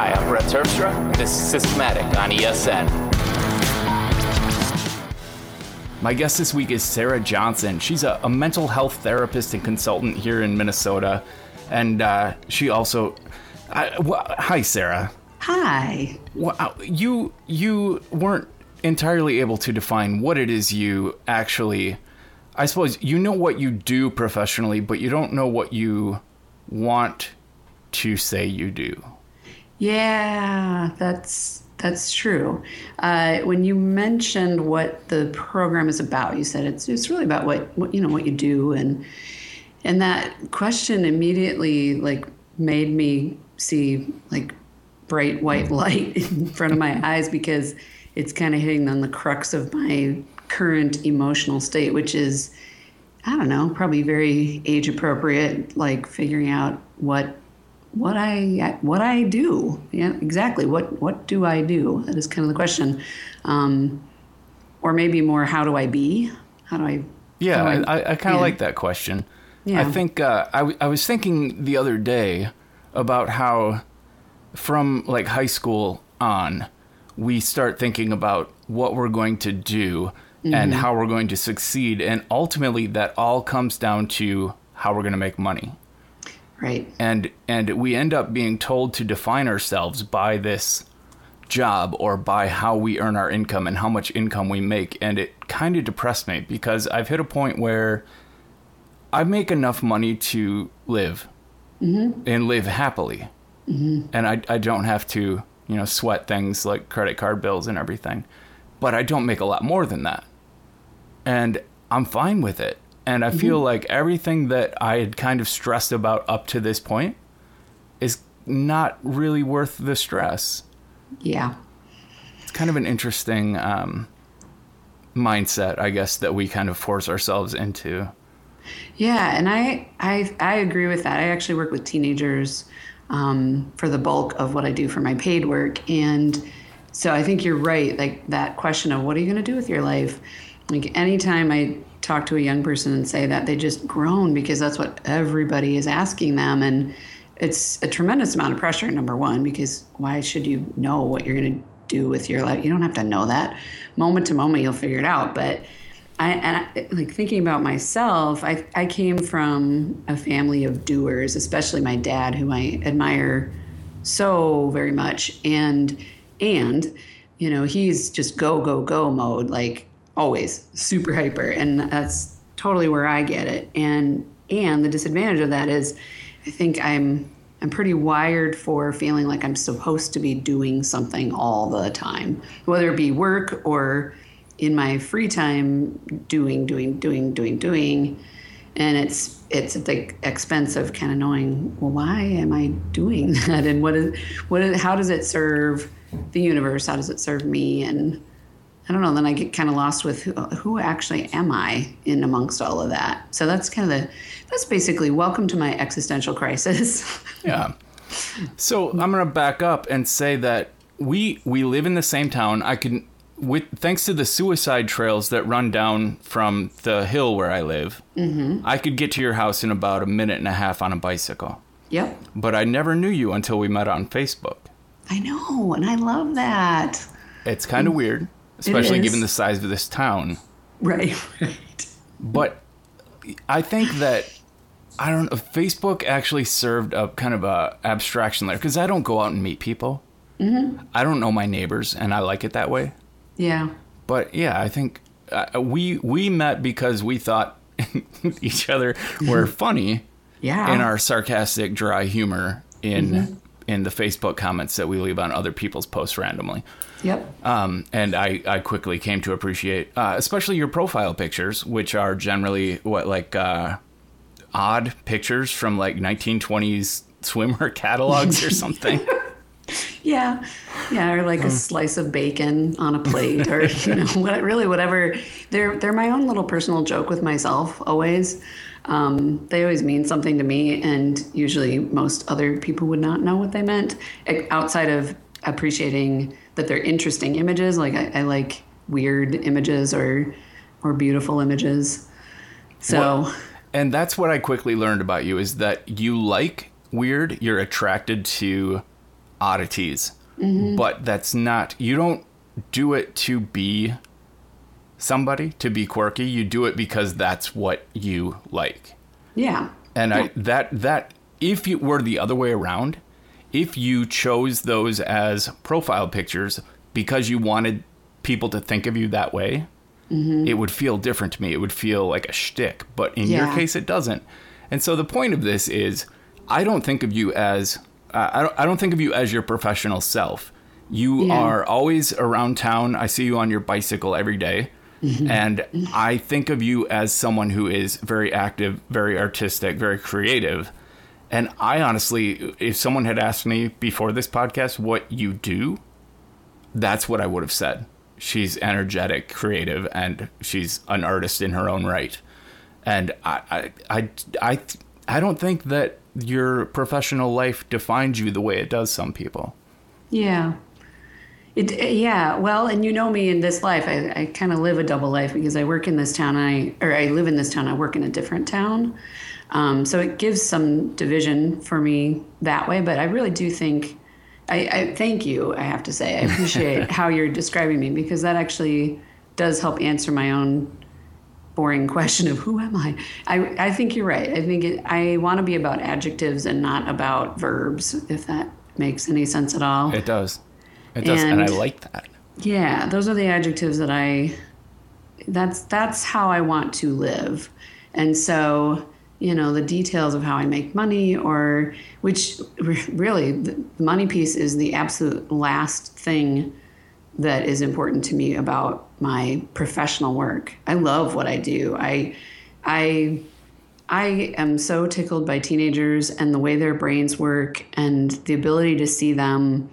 Hi, I'm Brett Terpstra, and this is Systematic on ESN. My guest this week is Sarah Johnson. She's a, a mental health therapist and consultant here in Minnesota, and uh, she also. I, well, hi, Sarah. Hi. Well, you you weren't entirely able to define what it is you actually. I suppose you know what you do professionally, but you don't know what you want to say you do. Yeah, that's that's true. Uh, when you mentioned what the program is about, you said it's it's really about what, what you know what you do, and and that question immediately like made me see like bright white light in front of my eyes because it's kind of hitting on the crux of my current emotional state, which is I don't know, probably very age appropriate, like figuring out what what I what I do. Yeah, exactly. What what do I do? That is kind of the question, um, or maybe more, how do I be? How do I? Yeah, do I, I, I kind of yeah. like that question. Yeah. I think uh, I, w- I was thinking the other day about how from like high school on, we start thinking about what we're going to do and how we're going to succeed. And ultimately, that all comes down to how we're going to make money. Right. and and we end up being told to define ourselves by this job or by how we earn our income and how much income we make. And it kind of depressed me because I've hit a point where I make enough money to live mm-hmm. and live happily. Mm-hmm. And I, I don't have to you know sweat things like credit card bills and everything. But I don't make a lot more than that. And I'm fine with it. And I feel like everything that I had kind of stressed about up to this point is not really worth the stress. Yeah. It's kind of an interesting um, mindset, I guess, that we kind of force ourselves into. Yeah, and I I I agree with that. I actually work with teenagers um, for the bulk of what I do for my paid work, and so I think you're right. Like that question of what are you going to do with your life? Like anytime I talk to a young person and say that, they just groan because that's what everybody is asking them, and it's a tremendous amount of pressure. Number one, because why should you know what you're going to do with your life? You don't have to know that. Moment to moment, you'll figure it out, but. I, and I, like thinking about myself, I, I came from a family of doers, especially my dad, who I admire so very much. And, and, you know, he's just go, go, go mode, like always super hyper. And that's totally where I get it. And, and the disadvantage of that is I think I'm, I'm pretty wired for feeling like I'm supposed to be doing something all the time, whether it be work or in my free time doing doing doing doing doing and it's it's at the expense of kind of knowing well why am i doing that and what is what is, how does it serve the universe how does it serve me and i don't know then i get kind of lost with who, who actually am i in amongst all of that so that's kind of the that's basically welcome to my existential crisis Yeah. So I'm gonna back up and say that we we live in the same town. I can with thanks to the suicide trails that run down from the hill where I live, mm-hmm. I could get to your house in about a minute and a half on a bicycle. yep But I never knew you until we met on Facebook. i know and i love that It's kind of mm. weird, especially given the size of this town. right right But I think that I don't know. Facebook actually served a kind of a abstraction there because I don't go out and meet people. Mm-hmm. I don't know my neighbors, and I like it that way. yeah But yeah, I think uh, we we met because we thought each other were funny yeah in our sarcastic, dry humor in in the Facebook comments that we leave on other people's posts randomly. Yep Um, and I, I quickly came to appreciate, uh, especially your profile pictures, which are generally what like uh, odd pictures from like 1920s swimwear catalogs or something. Yeah, yeah, or like a slice of bacon on a plate, or you know, what, really whatever. They're they're my own little personal joke with myself. Always, um, they always mean something to me, and usually most other people would not know what they meant outside of appreciating that they're interesting images. Like I, I like weird images or or beautiful images. So and that's what I quickly learned about you is that you like weird. You're attracted to oddities. Mm-hmm. But that's not, you don't do it to be somebody, to be quirky. You do it because that's what you like. Yeah. And I that that if it were the other way around, if you chose those as profile pictures because you wanted people to think of you that way, it would feel different to me. It would feel like a shtick. But in your case, it doesn't. And so the point of this is, I don't think of you as uh, I don't I don't think of you as your professional self. You Yeah. are always around town. I see you on your bicycle every day. And I think of you as someone who is very active, very artistic, very creative. And I honestly, if someone had asked me before this podcast what you do, that's what I would have said. She's energetic, creative, and she's an artist in her own right. And I, I, I, I, I don't think that your professional life defines you the way it does some people. Yeah. It, eh, yeah, well, and you know me in this life. I, I kind of live a double life because I work in this town, I or I live in this town. I work in a different town, um, so it gives some division for me that way. But I really do think, I, I thank you. I have to say, I appreciate how you're describing me because that actually does help answer my own boring question of who am I. I, I think you're right. I think it, I want to be about adjectives and not about verbs, if that makes any sense at all. It does. It does. And, I like that. Yeah, those are the adjectives that I that's that's how I want to live. And so, you know, the details of how I make money or which really the money piece is the absolute last thing that is important to me about my professional work. I love what I do. I I I am so tickled by teenagers and the way their brains work and the ability to see them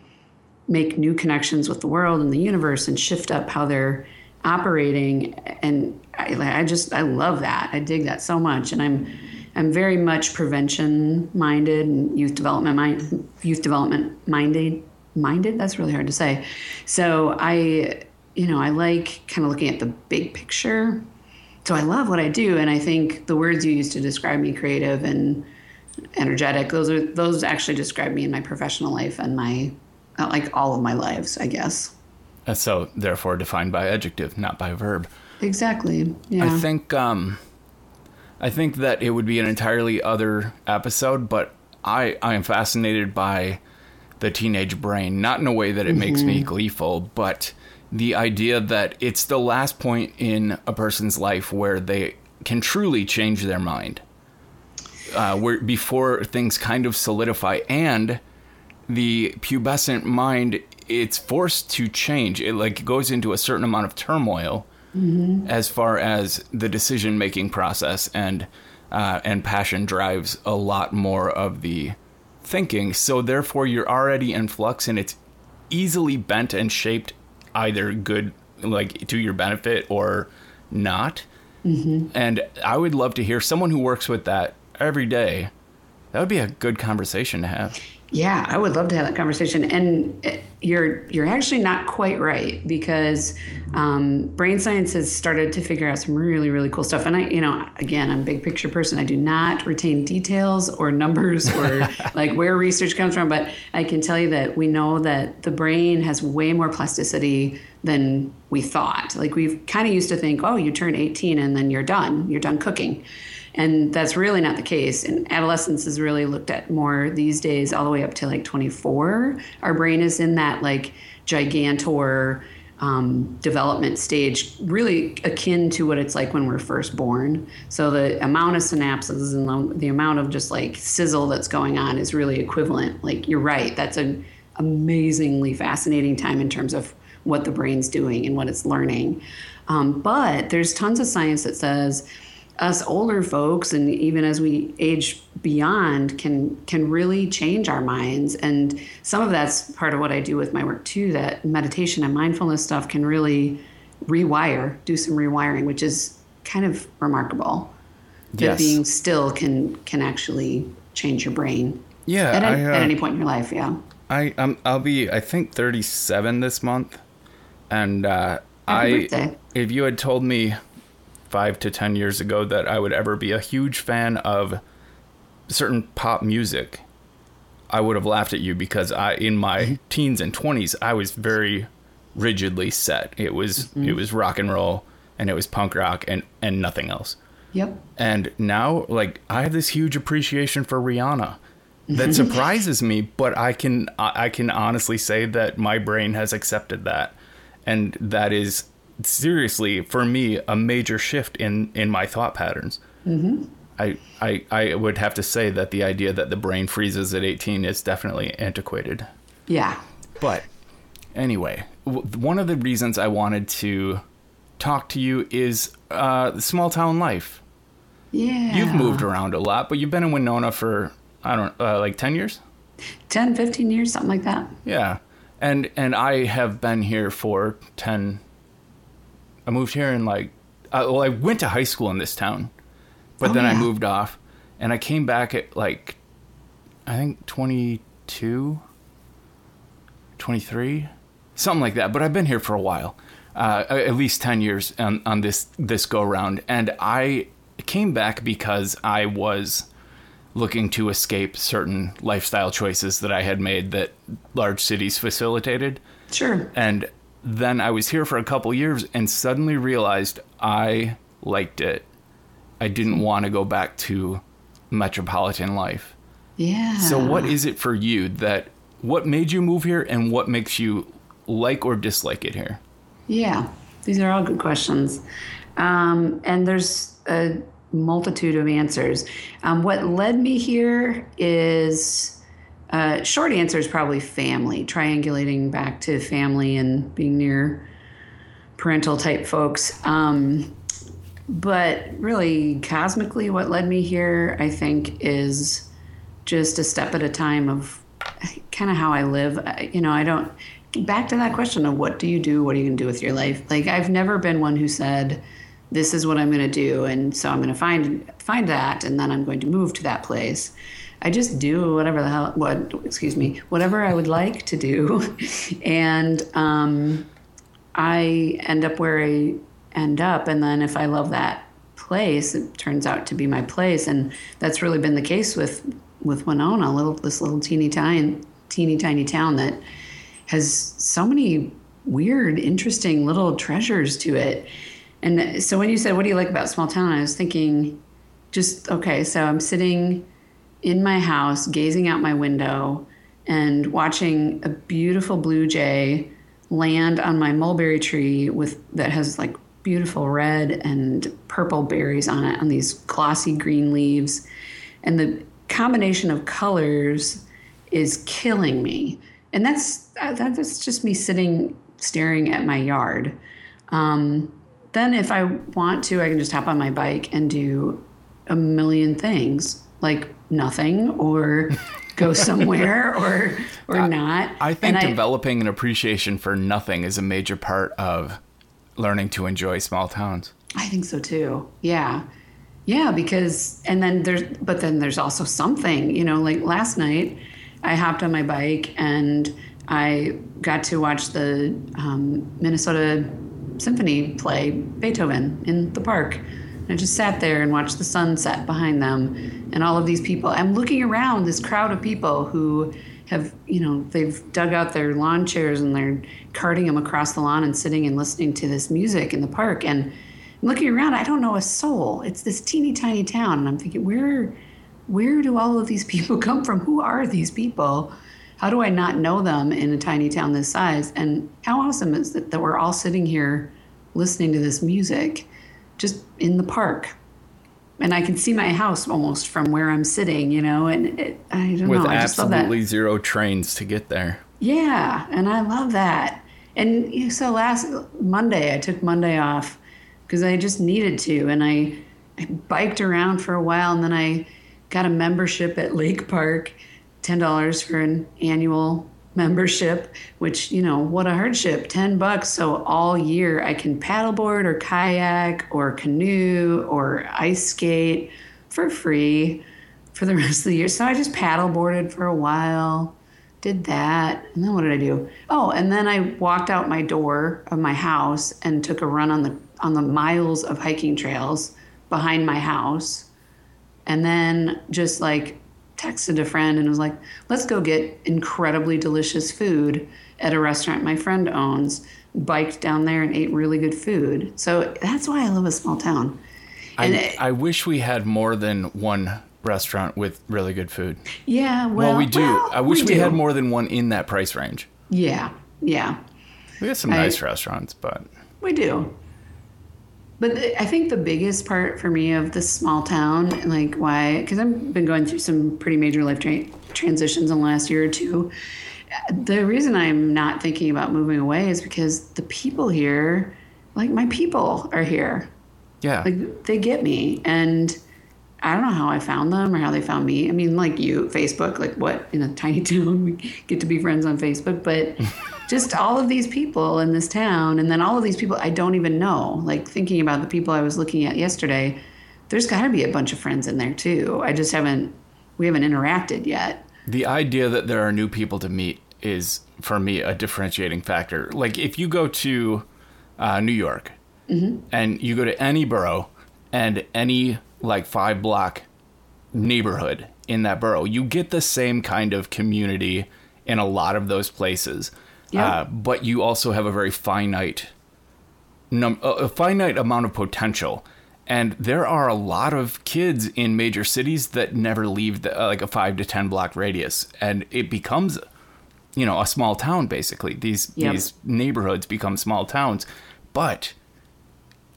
make new connections with the world and the universe and shift up how they're operating and I, I just I love that I dig that so much and I'm I'm very much prevention minded and youth development mind youth development minded minded? That's really hard to say. So I you know I like kind of looking at the big picture. So I love what I do and I think the words you use to describe me creative and energetic those are those actually describe me in my professional life and my uh, like all of my lives i guess. And so, therefore, defined by adjective, not by verb. exactly yeah. I think um, I think that it would be an entirely other episode, but I I am fascinated by the teenage brain, not in a way that it makes me gleeful, but the idea that it's the last point in a person's life where they can truly change their mind, uh, where before things kind of solidify, and the pubescent mind it's forced to change. It like goes into a certain amount of turmoil as far as the decision making process and uh, and passion drives a lot more of the thinking. So therefore, you're already in flux, and it's easily bent and shaped either good like to your benefit or not. And I would love to hear someone who works with that every day. That would be a good conversation to have. Yeah, I would love to have that conversation. And uh, you're you're actually not quite right because um, brain science has started to figure out some really really cool stuff. And I, you know, again, I'm a big picture person. I do not retain details or numbers or like where research comes from. But I can tell you that we know that the brain has way more plasticity than we thought. Like we've kind of used to think, oh, you turn 18 and then you're done. You're done cooking. And that's really not the case. And adolescence is really looked at more these days, all the way up to like 24. Our brain is in that like gigantor um, development stage, really akin to what it's like when we're first born. So the amount of synapses and the, the amount of just like sizzle that's going on is really equivalent. Like you're right, that's an amazingly fascinating time in terms of what the brain's doing and what it's learning. Um, but there's tons of science that says us older folks and even as we age beyond can can really change our minds. And some of that's part of what I do with my work too that meditation and mindfulness stuff can really rewire do some rewiring which is kind of remarkable. That being still can can actually change your brain. Yeah, at, I, uh, at any point in your life yeah. I um I'll be I think 37 this month, and uh, Happy I birthday. if you had told me five to ten years ago that I would ever be a huge fan of certain pop music, I would have laughed at you because I in my teens and 20s I was very rigidly set. It was Mm-hmm. it was rock and roll and it was punk rock and and nothing else. Yep. And now like I have this huge appreciation for Rihanna. That surprises me, but I can I can honestly say that my brain has accepted that. And that is seriously for me a major shift in in my thought patterns. I, I I would have to say that the idea that the brain freezes at 18 is definitely antiquated. Yeah. But anyway, w- one of the reasons I wanted to talk to you is uh, small town life. Yeah. You've moved around a lot, but you've been in Winona for I don't uh, like 10 years. 10, 15 years, something like that. Yeah, and and I have been here for 10. I moved here and like uh, well, I went to high school in this town, but Oh, then I moved off, and I came back at like I think 22, 23, something like that. But I've been here for a while, uh, at least 10 years on, on this this go round, and I came back because I was looking to escape certain lifestyle choices that I had made that large cities facilitated. Sure. And then I was here for a couple years and suddenly realized I liked it. I didn't want to go back to metropolitan life. Yeah. So what is it for you that what made you move here and what makes you like or dislike it here? Yeah, these are all good questions. Um, and there's a multitude of answers. Um, what led me here is uh, short answer is probably family, triangulating back to family and being near parental type folks. Um, but really, cosmically, what led me here, I think, is just a step at a time of kind of how I live. I- You know, I don't back to that question of what do you do? What are you going to do with your life? Like I've never been one who said this is what I'm going to do and so I'm going to find find that and then I'm going to move to that place. I just do whatever the hell what excuse me, whatever I would like to do. and um I end up where I end up. And then if I love that place, it turns out to be my place. And that's really been the case with with Winona, little this little teeny tiny teeny tiny town that has so many weird, interesting little treasures to it. And so when you said, What do you like about small town? I was thinking, just okay, so I'm sitting in my house, gazing out my window and watching a beautiful blue jay land on my mulberry tree with that has like beautiful red and purple berries on it on these glossy green leaves. And the combination of colors is killing me. And that's uh, that's just me sitting staring at my yard. Um, then if i want to i can just hop on my bike and do a million things. Like nothing or go somewhere or or not I think And developing an appreciation for nothing is a major part of learning to enjoy small towns. I think so too. Yeah. Yeah, because and then there's but then there's also something, you know, like last night I hopped on my bike and I got to watch the um, Minnesota Symphony play Beethoven in the park. I just sat there and watched the sunset behind them and all of these people. I'm looking around this crowd of people who have, you know, they've dug out their lawn chairs and they're carting them across the lawn and sitting and listening to this music in the park. And I'm looking around, I don't know a soul. It's this teeny tiny town. And I'm thinking, where where do all of these people come from? Who are these people? How do I not know them in a tiny town this size? And how awesome is it that we're all sitting here listening to this music just in the park? And I can see my house almost from where I'm sitting, you know, and it, I don't With know. I just love that. absolutely zero trains to get there. Yeah, and I love that. And you know, so last Monday, I took Monday off because I just needed to, and I, I biked around for a while, and then I got a membership at Lake Park, ten dollars for an annual membership. Which you know, what a hardship, ten bucks. So all year I can paddleboard or kayak or canoe or ice skate for free for the rest of the year. So I just paddleboarded for a while did that and then what did i do oh and then i walked out my door of my house and took a run on the on the miles of hiking trails behind my house and then just like texted a friend and was like, let's go get incredibly delicious food at a restaurant my friend owns, biked down there and ate really good food. So that's why I love a small town. I, it- I wish we had more than one restaurant with really good food. Yeah, well, Well, we do. well, I wish we, do. had more than one in that price range. Yeah, yeah, We have some I- nice restaurants, but we do. But the- I think the biggest part for me of this small town, like why, because I've been going through some pretty major life tra- transitions in the last year or two. The reason I'm not thinking about moving away is because the people here, like my people, are here. yeah. Like they get me, and I don't know how I found them or how they found me. I mean, like you, Facebook, like what in a tiny town we get to be friends on Facebook, but just all of these people in this town, and then all of these people I don't even know. Like thinking about the people I was looking at yesterday, there's got to be a bunch of friends in there too. I just haven't, we haven't interacted yet. the idea that there are new people to meet is for me a differentiating factor like if you go to uh, new york and you go to any borough and any like five block neighborhood in that borough you get the same kind of community in a lot of those places Yeah. uh, but you also have a very finite num- a finite amount of potential. And there are a lot of kids in major cities that never leave the, uh, like a five to ten block radius, and it becomes, you know, a small town basically. These Yep. these neighborhoods become small towns, but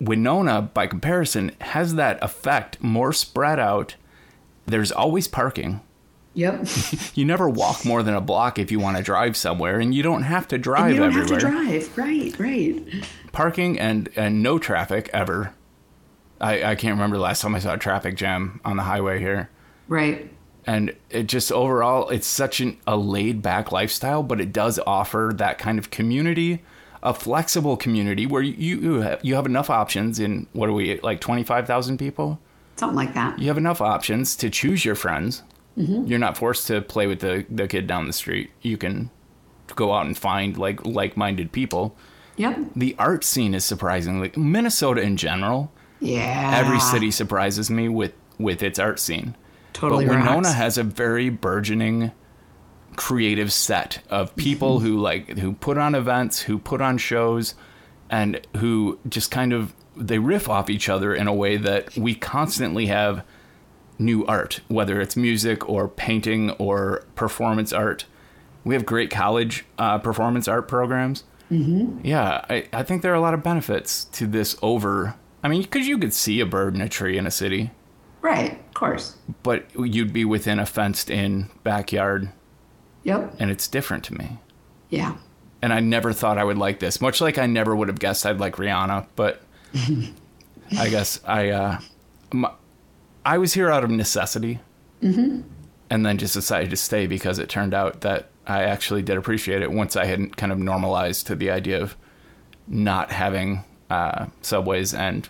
Winona, by comparison, has that effect more spread out. There's always parking. Yep. You never walk more than a block if you want to drive somewhere, and you don't have to drive And you don't everywhere have to drive. Right, right. parking and and no traffic ever. I I can't remember the last time I saw a traffic jam on the highway here. Right. And it just overall, it's such an, a laid back lifestyle, but it does offer that kind of community, a flexible community where you you have, you have enough options. In what are we like twenty five thousand people? Something like that. You have enough options to choose your friends. Mm-hmm. You're not forced to play with the the kid down the street. You can go out and find like like minded people. Yep. The art scene is surprisingly Minnesota in general. Yeah. Every city surprises me with with its art scene. totally but Winona rocks. has a very burgeoning creative set of mm-hmm. people who like who put on events, who put on shows and who just kind of they riff off each other in a way that we constantly have new art, whether it's music or painting or performance art. We have great college uh, performance art programs. Mm-hmm. Yeah, I, I think there are a lot of benefits to this over. I mean, because you could see a bird in a tree in a city, Right. Of course. but you'd be within a fenced in backyard, Yep. and it's different to me. Yeah. And I never thought I would like this, much like I never would have guessed I'd like Rihanna, but I guess I, uh, my, I was here out of necessity. Mm-hmm. And then just decided to stay because it turned out that I actually did appreciate it once I had kind of normalized to the idea of not having uh, subways and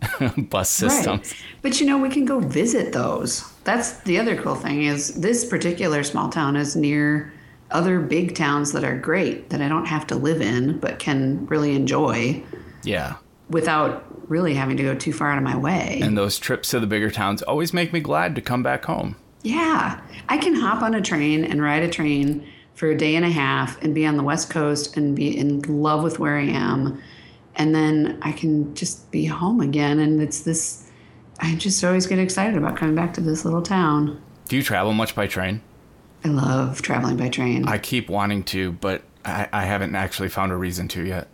bus systems. Right. But you know, we can go visit those. That's the other cool thing is this particular small town is near other big towns that are great that I don't have to live in but can really enjoy Yeah. without really having to go too far out of my way. And those trips to the bigger towns always make me glad to come back home. yeah. I can hop on a train and ride a train for a day and a half and be on the West Coast and be in love with where I am. And then I can just be home again. And it's this, I just always get excited about coming back to this little town. Do you travel much by train? I love traveling by train. I keep wanting to, but I, I haven't actually found a reason to yet.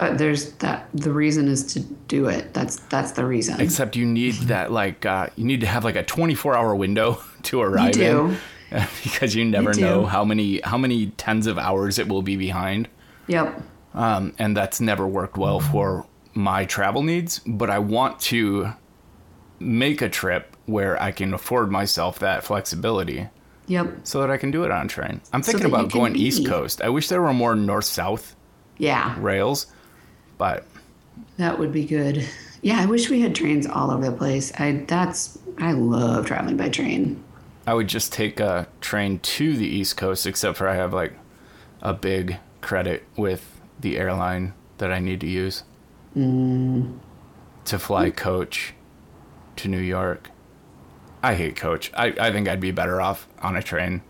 Uh, there's that. The reason is to do it. That's that's the reason. Except you need that like uh, you need to have like a 24 hour window to arrive do. in because you never do. know how many how many tens of hours it will be behind. Yep. Um, and that's never worked well for my travel needs. But I want to make a trip where I can afford myself that flexibility Yep. so that I can do it on train. I'm thinking you about going East Coast. I wish there were more north south Yeah. rails, but That would be good. Yeah. I wish we had trains all over the place. I that's I love traveling by train. I would just take a train to the East Coast, except for I have like a big credit with the airline that I need to use mm. to fly coach to New York. I hate coach. I, I think I'd be better off on a train.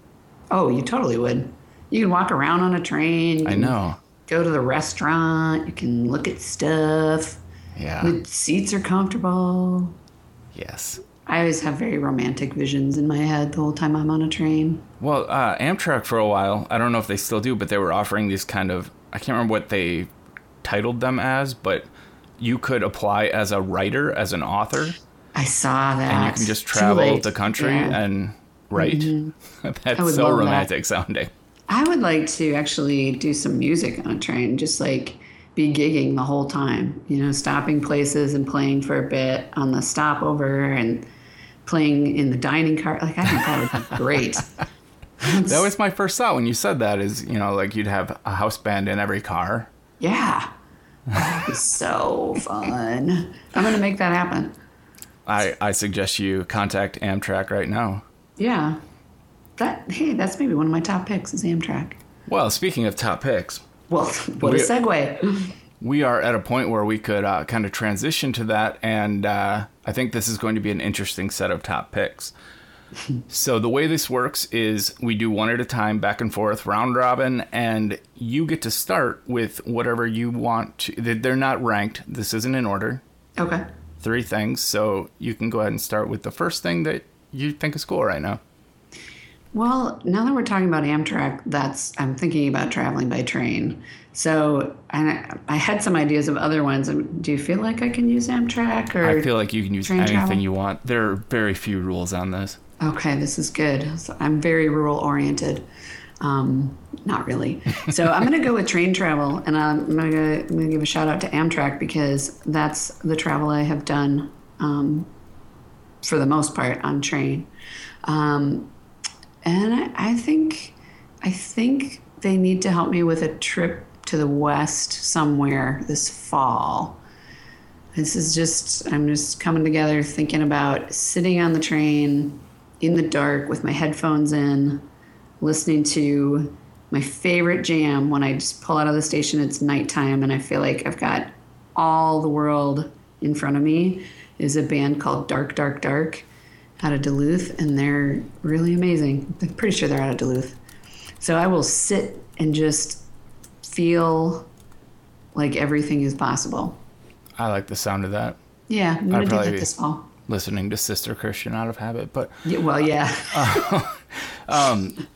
Oh, you totally would. You can walk around on a train. I know. Go to the restaurant. You can look at stuff. Yeah. The seats are comfortable. Yes. I always have very romantic visions in my head the whole time I'm on a train. Well, uh, Amtrak for a while, I don't know if they still do, but they were offering these kind of, I can't remember what they titled them as, but you could apply as a writer, as an author, I saw that. and you can just travel the country Yeah. Mm-hmm. and write. I That's so love that. romantic sounding. I would like to actually do some music on a train, just like be gigging the whole time, you know, stopping places and playing for a bit on the stopover and playing in the dining car. Like, I think that would be great. That was my first thought when you said that is, you know, like you'd have a house band in every car. Yeah. That'd be so fun. I'm going to make that happen. I, I suggest you contact Amtrak right now. Yeah. That, hey, that's maybe one of my top picks is Amtrak. Well, speaking of top picks, Well, what a segue. we are at a point where we could uh, kind of transition to that, and uh, I think this is going to be an interesting set of top picks. so the way this works is we do one at a time, back and forth, round robin, and you get to start with whatever you want. To, they- they're not ranked. This isn't in order. Okay. Three things, so you can go ahead and start with the first thing that you think is cool right now. Well, now that we're talking about Amtrak, that's I'm thinking about traveling by train. So I, I had some ideas of other ones. Do you feel like I can use Amtrak or? I feel like you can use anything travel? you want. There are very few rules on this. Okay, this is good. So I'm very rural oriented. Um, not really. So I'm going to go with train travel, and I'm going to I'm going to give a shout out to Amtrak because that's the travel I have done um, for the most part on train. Um, and I, I think I think they need to help me with a trip to the west somewhere this fall. This is just I'm just coming together thinking about sitting on the train in the dark with my headphones in, listening to my favorite jam when I just pull out of the station it's nighttime and I feel like I've got all the world in front of me is a band called Dark Dark Dark out of Duluth and they're really amazing. I'm pretty sure they're out of Duluth. So I will sit and just feel like everything is possible. I like the sound of that. Yeah, I'm gonna do that this fall. Listening to Sister Christian out of habit, but Yeah, well, yeah.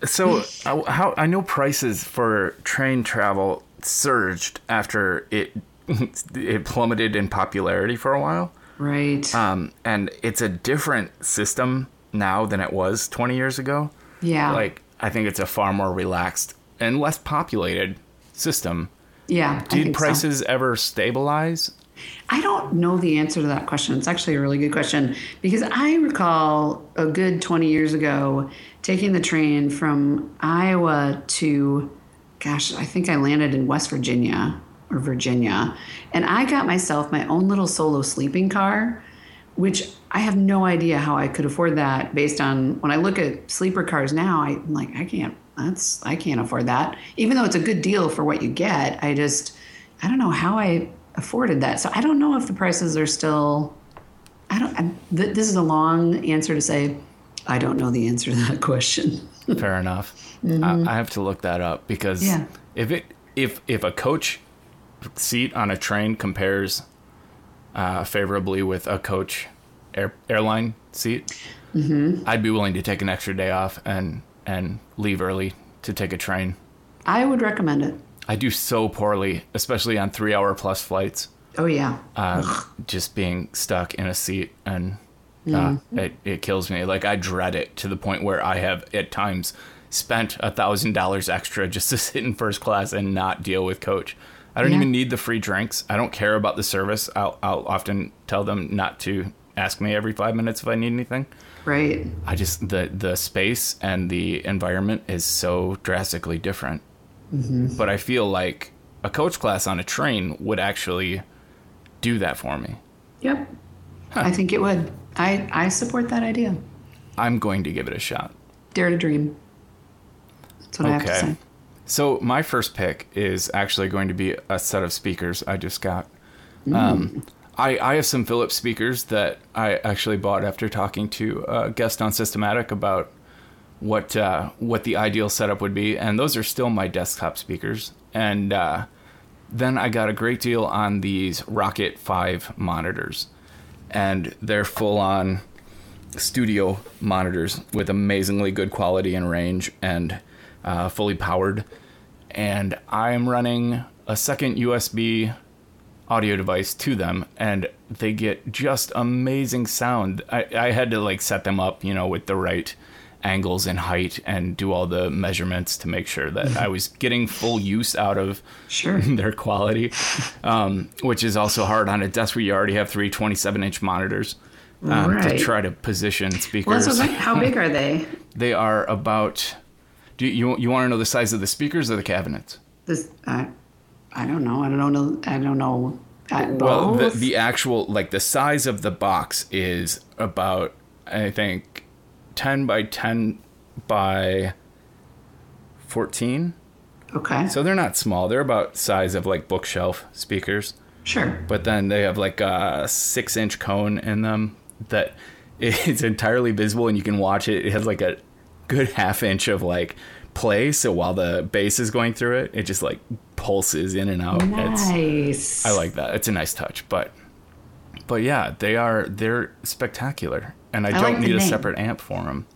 So, uh, how I know prices for train travel surged after it it plummeted in popularity for a while, right. um, and it's a different system now than it was 20 years ago. yeah. Like, I think it's a far more relaxed and less populated system. yeah. I Did think so. prices ever stabilize? I don't know the answer to that question. It's actually a really good question because I recall a good 20 years ago taking the train from Iowa to, gosh, I think I landed in West Virginia or Virginia. And I got myself my own little solo sleeping car, which I have no idea how I could afford that based on when I look at sleeper cars now, I'm like, I can't, that's, I can't afford that. Even though it's a good deal for what you get, I just, I don't know how I afforded that. So I don't know if the prices are still. I don't. I, th- this is a long answer to say. I don't know the answer to that question. Fair enough. I, I have to look that up because Mm-hmm. Yeah. if it if if a coach seat on a train compares uh, favorably with a coach air, airline seat, Mm-hmm. I'd be willing to take an extra day off and and leave early to take a train. I would recommend it. I do so poorly, especially on three hour plus flights. Oh yeah. Uh, just being stuck in a seat and uh, it, it kills me. Like I dread it to the point where I have at times spent a thousand dollars extra just to sit in first class and not deal with coach. I don't Yeah. even need the free drinks. I don't care about the service. I'll, I'll often tell them not to ask me every five minutes if I need anything. Right. I just the the space and the environment is so drastically different. Mm-hmm. But I feel like a coach class on a train would actually do that for me. Yep. I think it would. I I support that idea. I'm going to give it a shot. Dare to dream. That's what I have to say. So my first pick is actually going to be a set of speakers I just got. Um, I, I have some Philips speakers that I actually bought after talking to a guest on Systematic about what uh, what the ideal setup would be, and those are still my desktop speakers. And uh, then I got a great deal on these Rokit Five monitors, and they're full on studio monitors with amazingly good quality and range, and uh, fully powered. And I am running a second USB audio device to them and they get just amazing sound. I, I had to like set them up, you know, with the right angles and height and do all the measurements to make sure that I was getting full use out of Sure. their quality, um, which is also hard on a desk where you already have three 27 inch monitors um, to try to position Well, speakers. that's what, how big are they? they are about. Do you you want to know the size of the speakers or the cabinets? This I, I don't know. I don't know. I don't know. Well, the, the actual like the size of the box is about I think ten by ten by fourteen. okay. So they're not small. They're about size of like bookshelf speakers. sure. But then they have like a six inch cone in them that is entirely visible and you can watch it. It has like a good half inch of like play. So while the bass is going through it, it just like pulses in and out. It's Nice. I like that. It's a nice touch, but but yeah, they are they're spectacular, and I, I don't like need a separate amp for them.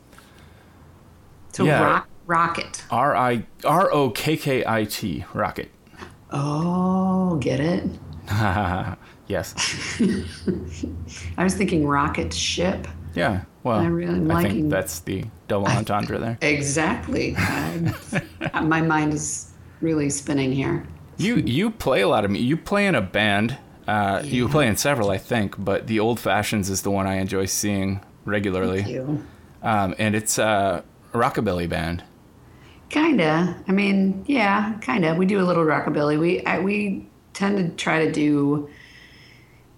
So yeah. rock, rocket. R I R O K K I T Rocket. Oh, get it? yes. I was thinking rocket ship. Yeah. Well, I really am I think that's the double entendre there. Exactly. I'm- my mind is really spinning here. You you play a lot of me. You play in a band. Uh, You play in several, I think, but the Old Fashions is the one I enjoy seeing regularly. Thank you. Um, and it's a rockabilly band. Kinda. I mean, yeah, kinda. We do a little rockabilly. We I, we tend to try to do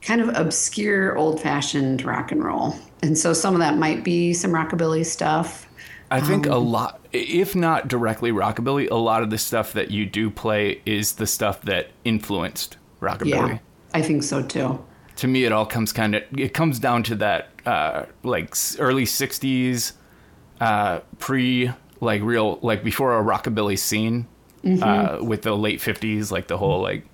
kind of obscure, old-fashioned rock and roll, and so some of that might be some rockabilly stuff. I think Um, a lot, if not directly rockabilly, a lot of the stuff that you do play is the stuff that influenced rockabilly. Yeah, I think so too. To me, it all comes kind of it comes down to that uh, like early '60s, uh, pre like real like before a rockabilly scene, Mm-hmm. uh, with the late '50s, like the whole like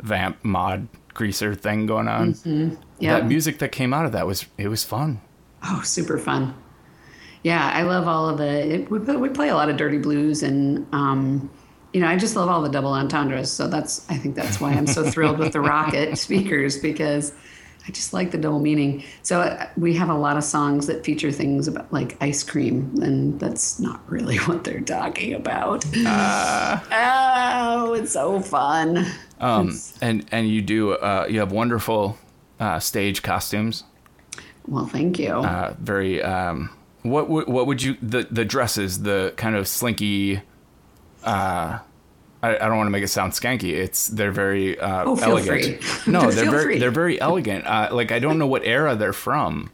vamp mod greaser thing going on. Mm-hmm. Yeah. That music that came out of that was it was fun. Oh, super fun. Yeah, I love all of the. It, we, we play a lot of dirty blues, and um, you know, I just love all the double entendres. So that's, I think that's why I'm so thrilled with the Rokit speakers because I just like the double meaning. So uh, we have a lot of songs that feature things about like ice cream, and that's not really what they're talking about. oh, it's so fun. Um, and and you do uh, you have wonderful uh, stage costumes. Well, thank you. Uh, very um, what would what would you the the dresses the kind of slinky. Uh, I, I don't want to make it sound skanky. It's they're very uh, Oh, feel elegant. free. No, they're very free. they're very elegant. Uh, like I don't know what era they're from.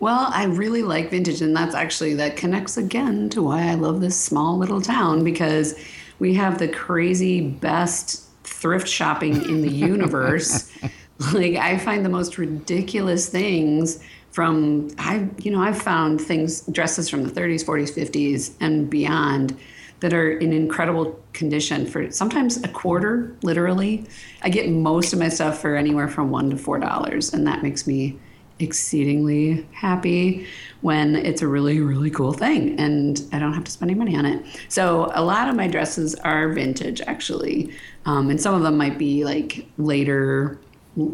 Well, I really like vintage, and that's actually that connects again to why I love this small little town because we have the crazy best thrift shopping in the universe. like I find the most ridiculous things from I you know I've found things dresses from the 30s, 40s, 50s and beyond that are in incredible condition for sometimes a quarter literally. I get most of my stuff for anywhere from 1 to 4 dollars and that makes me exceedingly happy when it's a really really cool thing and i don't have to spend any money on it so a lot of my dresses are vintage actually um, and some of them might be like later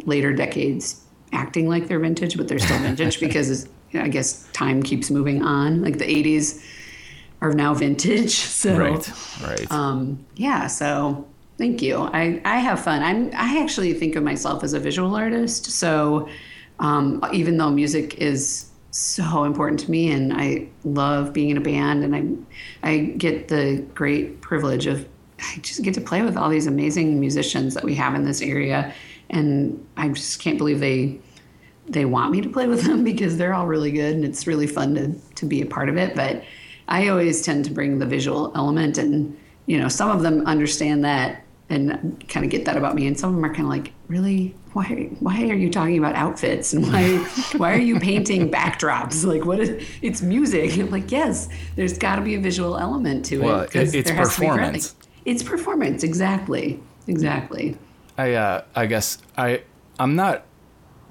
later decades acting like they're vintage but they're still vintage because i guess time keeps moving on. Like the 80s are now vintage so Right, right. um, yeah so thank you. I, I have fun. I'm i actually think of myself as a visual artist so um, even though music is so important to me and i love being in a band and i i get the great privilege of i just get to play with all these amazing musicians that we have in this area and i just can't believe they they want me to play with them because they're all really good and it's really fun to, to be a part of it. But I always tend to bring the visual element and, you know, some of them understand that and kind of get that about me. And some of them are kind of like, really, why why are you talking about outfits and why why are you painting backdrops? Like, what is it's music? I'm like, yes, there's got to be a visual element to Well, it. it- it's there has to be performance. It's performance, exactly, exactly. I uh, I guess I I'm not.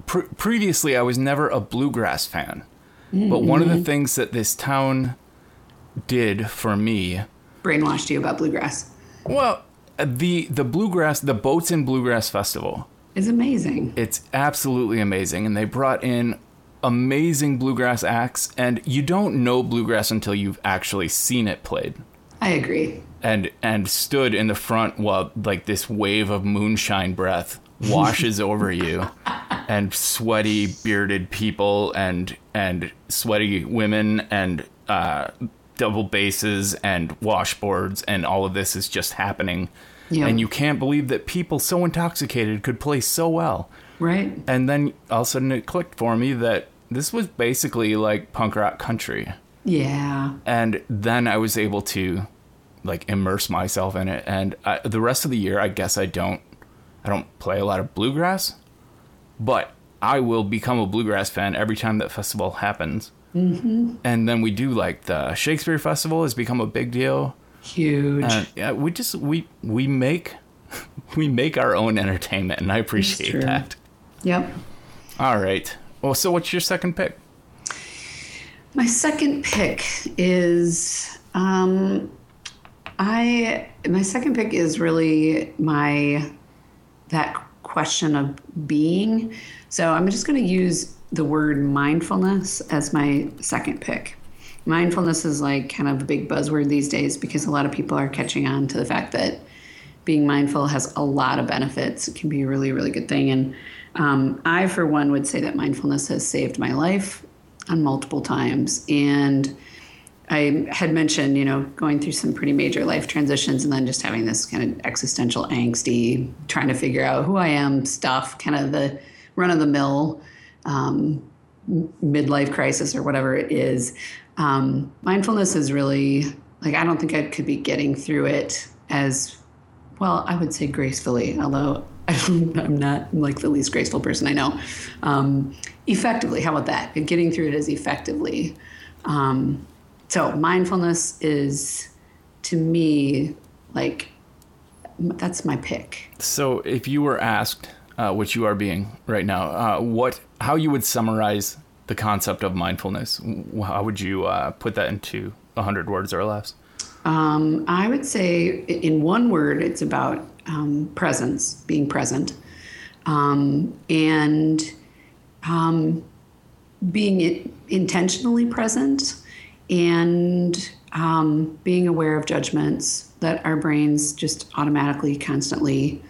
Pre- previously, I was never a bluegrass fan, but one of the things that this town did for me, Brainwashed you about bluegrass. well, the the bluegrass, the boats and bluegrass festival, is amazing. it's absolutely amazing, and they brought in amazing bluegrass acts, and you don't know bluegrass until you've actually seen it played. I agree. And and stood in the front while like this wave of moonshine breath washes over you and sweaty bearded people and and sweaty women and uh double basses and washboards and all of this is just happening Yep. and you can't believe that people so intoxicated could play so well Right. and then all of a sudden it clicked for me that this was basically like punk rock country Yeah. and then I was able to like immerse myself in it. And I, the rest of the year, I guess I don't, I don't play a lot of bluegrass, but I will become a bluegrass fan every time that festival happens. Mm-hmm. And then we do like the Shakespeare Festival has become a big deal. Huge. Yeah, we just we we make we make our own entertainment, and I appreciate that. yep. All right. Well, so what's your second pick? My second pick is um, I. My second pick is really my that question of being. So I'm just going to use the word mindfulness as my second pick. Mindfulness is like kind of a big buzzword these days because a lot of people are catching on to the fact that being mindful has a lot of benefits. It can be a really, really good thing. And um, I, for one, would say that mindfulness has saved my life on multiple times. And I had mentioned, you know, going through some pretty major life transitions and then just having this kind of existential angsty, trying to figure out who I am stuff, kind of the run of the mill um, midlife crisis or whatever it is. Um, mindfulness is really like, I don't think I could be getting through it as well, I would say gracefully, although I'm not like the least graceful person I know. Um, effectively, how about that? Getting through it as effectively. Um, so, mindfulness is to me like that's my pick. So, if you were asked, uh, which you are being right now, uh, what, how you would summarize the concept of mindfulness? How would you uh, put that into hundred words or less? Um, I would say, in one word, it's about um, presence, being present, um, and um, being intentionally present, and um, being aware of judgments that our brains just automatically, constantly,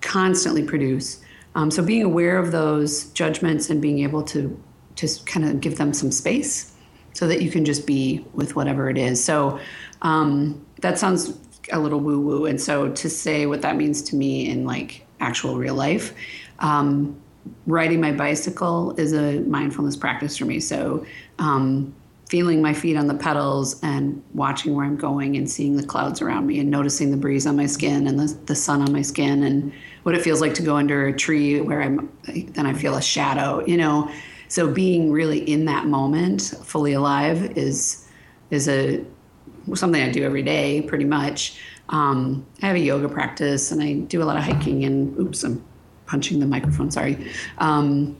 constantly produce. Um, so, being aware of those judgments and being able to just kind of give them some space so that you can just be with whatever it is. So um, that sounds a little woo woo. And so to say what that means to me in like actual real life, um, riding my bicycle is a mindfulness practice for me. So um, feeling my feet on the pedals and watching where I'm going and seeing the clouds around me and noticing the breeze on my skin and the, the sun on my skin and what it feels like to go under a tree where I'm then I feel a shadow, you know. So being really in that moment, fully alive, is is a something I do every day, pretty much. Um, I have a yoga practice, and I do a lot of hiking. And oops, I'm punching the microphone. Sorry. Um,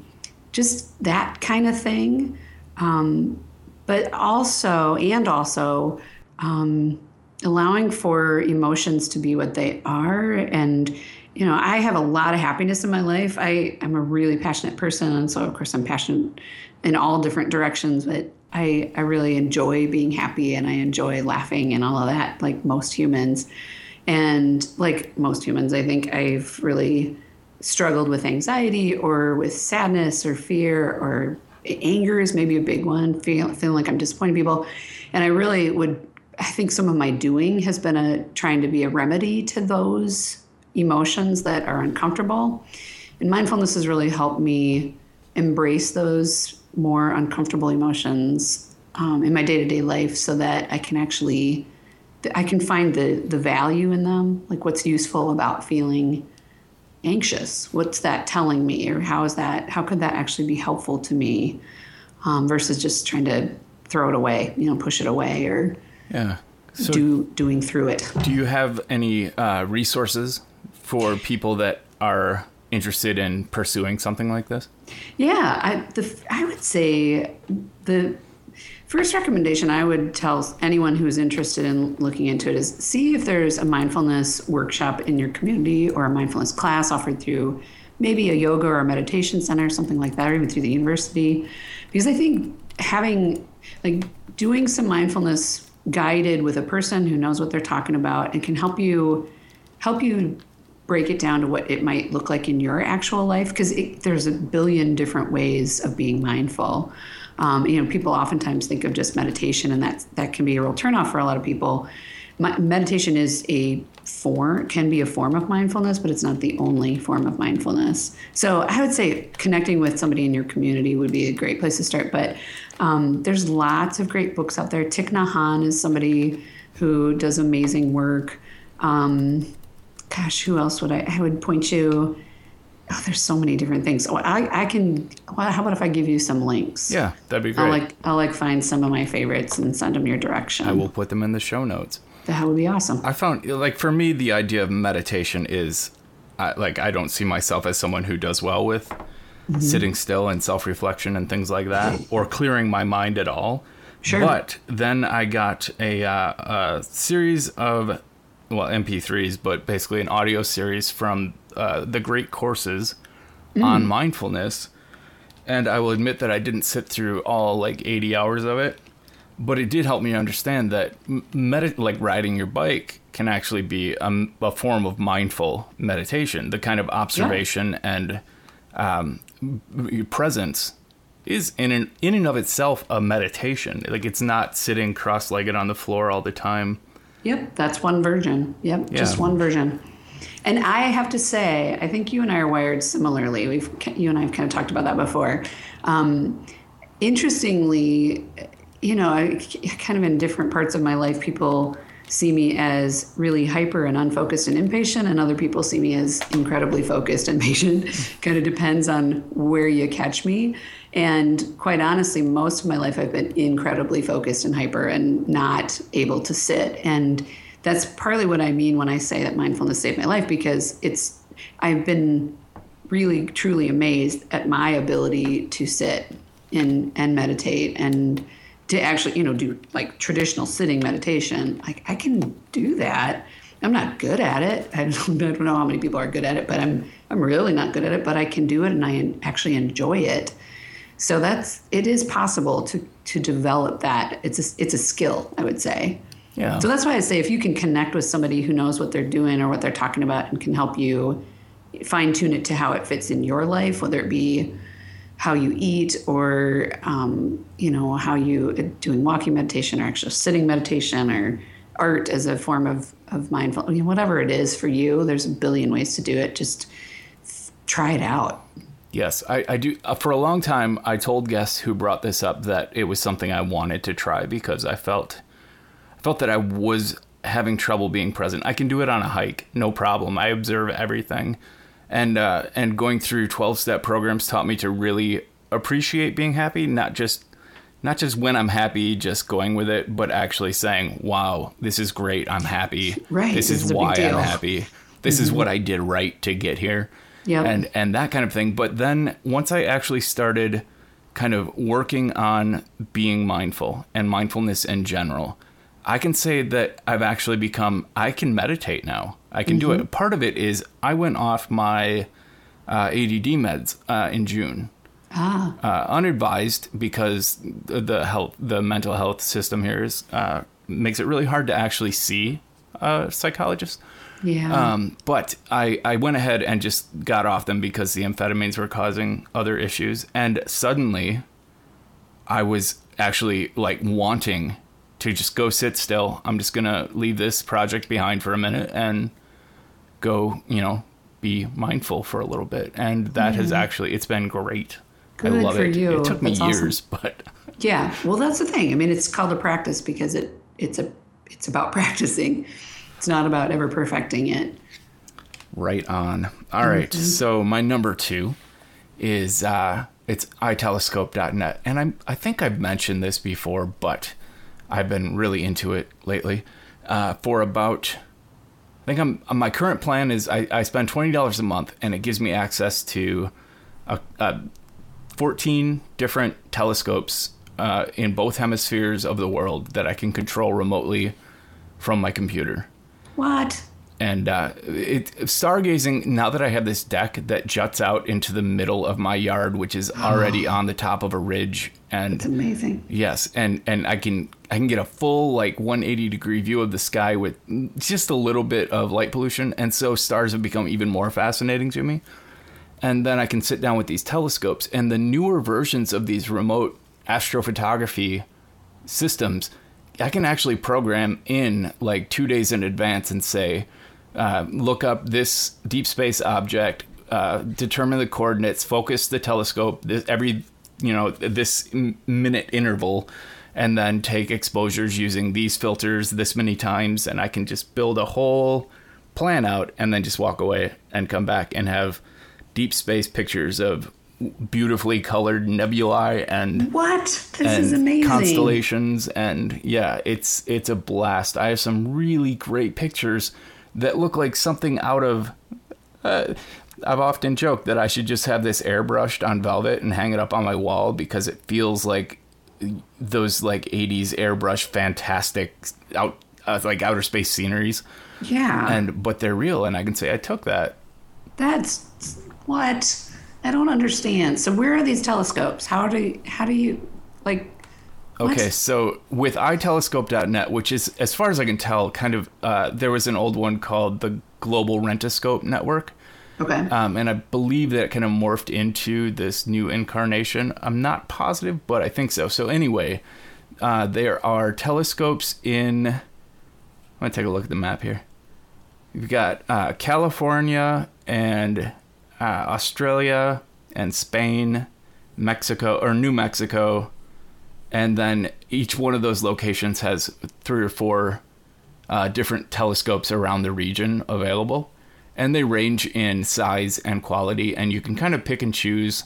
just that kind of thing, um, but also and also um, allowing for emotions to be what they are. And you know i have a lot of happiness in my life. I am a really passionate person. And so of course i'm passionate in all different directions but i i really enjoy being happy and i enjoy laughing and all of that like most humans. And like most humans i think i've really struggled with anxiety or with sadness or fear or anger is maybe a big one feel, feeling like i'm disappointing people and i really would i think some of my doing has been a trying to be a remedy to those emotions that are uncomfortable and mindfulness has really helped me embrace those more uncomfortable emotions um, in my day-to-day life so that i can actually I can find the the value in them. Like what's useful about feeling anxious? What's that telling me, or how is that? How could that actually be helpful to me, um, versus just trying to throw it away, you know, push it away, or Yeah. So do doing through it. do you have any uh, resources for people that are interested in pursuing something like this? Yeah, I the I would say the first recommendation I would tell anyone who's interested in looking into it is see if there's a mindfulness workshop in your community or a mindfulness class offered through maybe a yoga or a meditation center, something like that, or even through the university. Because I think having like doing some mindfulness guided with a person who knows what they're talking about and can help you help you break it down to what it might look like in your actual life because there's a billion different ways of being mindful um, you know people oftentimes think of just meditation and that that can be a real turnoff for a lot of people My, meditation is a form can be a form of mindfulness but it's not the only form of mindfulness so i would say connecting with somebody in your community would be a great place to start but um, there's lots of great books out there Thich Nhat Hanh is somebody who does amazing work um, gosh, who else would I? I would point you. Oh, there's so many different things. Oh, I, I can. Well, how about if I give you some links? Yeah, that'd be great. I'll like I'll like find some of my favorites and send them your direction. I will put them in the show notes. That would be awesome. I found like for me the idea of meditation is I, like I don't see myself as someone who does well with mm-hmm. sitting still and self-reflection and things like that or clearing my mind at all. Sure. But then I got a, uh, a series of well MP3s, but basically an audio series from uh, the great courses mm. on mindfulness. And I will admit that I didn't sit through all like 80 hours of it, but it did help me understand that med- like riding your bike can actually be a, a, form of mindful meditation. The kind of observation yeah. and um, presence is in an, in and of itself a meditation. Like it's not sitting cross-legged on the floor all the time Yep, that's one version. Yep, yeah. just one version. And I have to say, I think you and I are wired similarly. We've you and I have kind of talked about that before. Um, interestingly, you know, I, kind of in different parts of my life, people see me as really hyper and unfocused and impatient, and other people see me as incredibly focused and patient. kind of depends on where you catch me. And quite honestly, most of my life I've been incredibly focused and hyper and not able to sit. And that's partly what I mean when I say that mindfulness saved my life because it's I've been really truly amazed at my ability to sit and and meditate and to actually you know do like traditional sitting meditation like i can do that i'm not good at it i don't, I don't know how many people are good at it but i'm i'm really not good at it but i can do it and i actually enjoy it so that's it is possible to to develop that. It's a, it's a skill, I would say. Yeah. So that's why I say if you can connect with somebody who knows what they're doing or what they're talking about and can help you fine tune it to how it fits in your life, whether it be how you eat or um, you know how you doing walking meditation or actually sitting meditation or art as a form of of mindful, I mean, whatever it is for you. There's a billion ways to do it. Just try it out. Yes, I, I do. Uh, for a long time, I told guests who brought this up that it was something I wanted to try because I felt, I felt that I was having trouble being present. I can do it on a hike, no problem. I observe everything, and uh, and going through twelve step programs taught me to really appreciate being happy, not just not just when I'm happy, just going with it, but actually saying, "Wow, this is great. I'm happy. Right. This, this is, is why I'm happy. This mm-hmm. is what I did right to get here." yep. and and that kind of thing. But then once I actually started kind of working on being mindful and mindfulness in general, I can say that I've actually become I can meditate now. I can mm-hmm. do it. Mm-hmm. Part of it is I went off my uh, ADD meds uh, in June. Ah. Uh, unadvised because the health, the mental health system here is uh, makes it really hard to actually see a psychologist. Yeah. Um, but I, I went ahead and just got off them because the amphetamines were causing other issues. And suddenly I was actually like wanting to just go sit still. I'm just going to leave this project behind for a minute and go, you know, be mindful for a little bit. And that has actually, it's been great. Good I love for it. You. It took me that's years, awesome. but yeah. Well, that's the thing. I mean, it's called a practice because it, it's a, it's about practicing. It's not about ever perfecting it. Right on. All right. So my number two is uh, it's itelescope.net, and I'm I think I've mentioned this before, but I've been really into it lately. Uh, for about, I think I'm my current plan is I, I spend twenty dollars a month, and it gives me access to a, a 14 different telescopes uh, in both hemispheres of the world that I can control remotely from my computer. What? And uh, it, stargazing, now that I have this deck that juts out into the middle of my yard, which is already on the top of a ridge, and It's amazing. yes, and and I can I can get a full like 180 degree view of the sky with just a little bit of light pollution, and so stars have become even more fascinating to me. And then I can sit down with these telescopes, and the newer versions of these remote astrophotography systems, I can actually program in like two days in advance and say, uh, look up this deep space object, uh, determine the coordinates, focus the telescope this, every you know this minute interval, and then take exposures using these filters this many times, and I can just build a whole plan out and then just walk away and come back and have deep space pictures of beautifully colored nebulae and What? This and is amazing. constellations and yeah it's it's a blast i have some really great pictures that look like something out of uh, i've often joked that i should just have this airbrushed on velvet and hang it up on my wall because it feels like those like 80s airbrush fantastic out uh, like outer space sceneries Yeah. and but they're real and i can say i took that That's what? I don't understand. So where are these telescopes? How do how do you like what? Okay, so with itelescope.net, which is, as far as I can tell, kind of, uh, there was an old one called the Global Rent-a-Scope Network. Okay. Um, and I believe that it kind of morphed into this new incarnation. I'm not positive, but I think so. So, anyway, uh, there are telescopes in. I'm going to take a look at the map here. You've got uh, California and uh, Australia and Spain, Mexico, or New Mexico. And then each one of those locations has three or four uh, different telescopes around the region available. And they range in size and quality and you can kind of pick and choose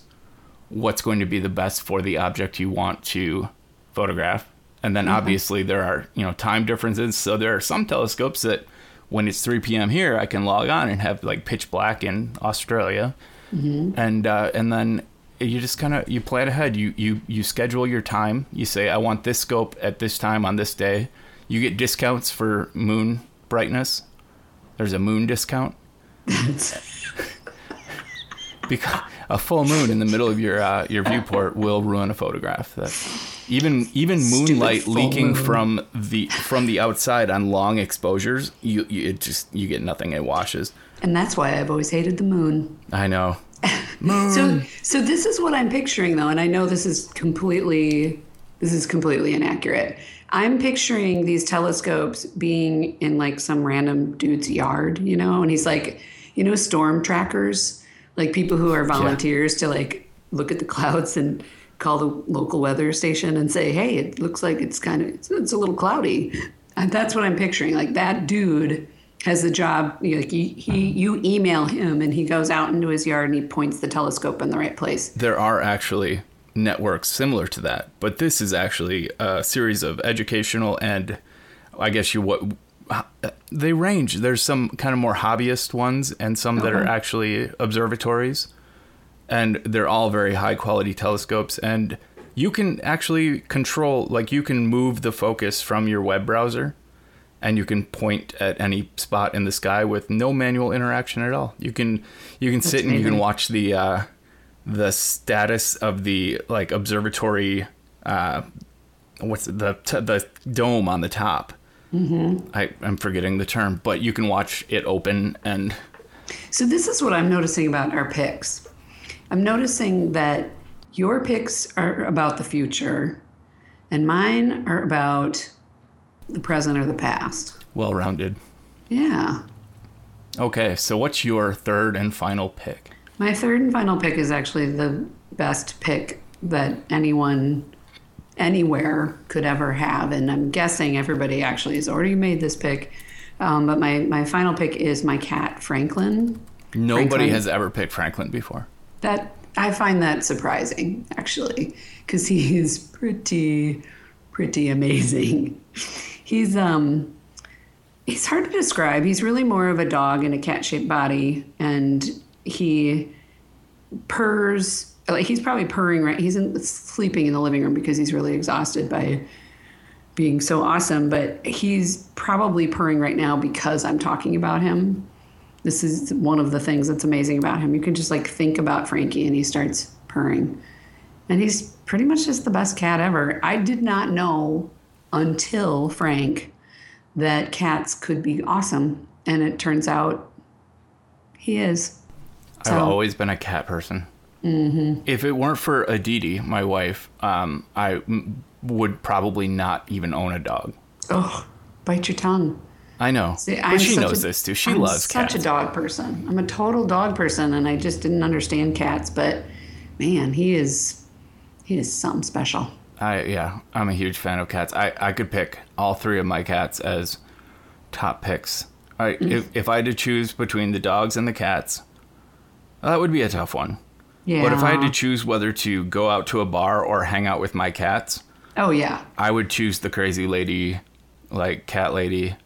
what's going to be the best for the object you want to photograph. And then obviously there are you know time differences. So there are some telescopes that when it's 3 p.m here i can log on and have like pitch black in australia. And uh, and then you just kind of you plan ahead you you you schedule your time you say i want this scope at this time on this day you get discounts for moon brightness there's a moon discount because a full moon in the middle of your uh, your viewport will ruin a photograph. That's, even even moonlight leaking moon. from the from the outside on long exposures, you, you it just you get nothing. It washes. and that's why I've always hated the moon. I know. So so this is what I'm picturing though, and I know this is completely this is completely inaccurate. I'm picturing these telescopes being in like some random dude's yard, you know, and he's like, you know, storm trackers, like people who are volunteers to like look at the clouds and call the local weather station and say, hey, it looks like it's kind of it's, it's a little cloudy. And that's what I'm picturing. Like that dude has the job. you know, he, he, you email him, and he goes out into his yard and he points the telescope in the right place. There are actually networks similar to that, but this is actually a series of educational and I guess you what they range. There's some kind of more hobbyist ones and some that are actually observatories, and they're all very high quality telescopes. And you can actually control, like, you can move the focus from your web browser, and you can point at any spot in the sky with no manual interaction at all. You can you can sit and you can watch the uh, the status of the like observatory. Uh, what's the t- the dome on the top? Mm-hmm. I, I'm forgetting the term, but you can watch it open and So this is what I'm noticing about our picks. I'm noticing that your picks are about the future, and mine are about the present or the past. well rounded. Yeah. Okay, so what's your third and final pick? My third and final pick is actually the best pick that anyone anywhere could ever have. And I'm guessing everybody actually has already made this pick. Um, but my, my final pick is my cat, Franklin. Nobody Franklin. has ever picked Franklin before. That I find that surprising, actually, because he is pretty, pretty amazing. He's um, he's hard to describe. He's really more of a dog in a cat-shaped body, and he purrs. Like he's probably purring right. He's in, sleeping in the living room because he's really exhausted by being so awesome. But he's probably purring right now because I'm talking about him. This is one of the things that's amazing about him. You can just like think about Frankie and he starts purring. And he's pretty much just the best cat ever. I did not know until Frank that cats could be awesome. And it turns out he is. I've always been a cat person. Mm-hmm. If it weren't for Aditi, my wife, um, I m- would probably not even own a dog. Oh, bite your tongue. I know, See, but I'm she knows a- this too. She I'm loves such cats. a dog person. I'm a total dog person, and I just didn't understand cats. But man, he is he is something special. I yeah, I'm a huge fan of cats. I, I could pick all three of my cats as top picks. I, Mm. if if I had to choose between the dogs and the cats, that would be a tough one. Yeah. But if I had to choose whether to go out to a bar or hang out with my cats, oh yeah, I would choose the crazy lady, like cat lady,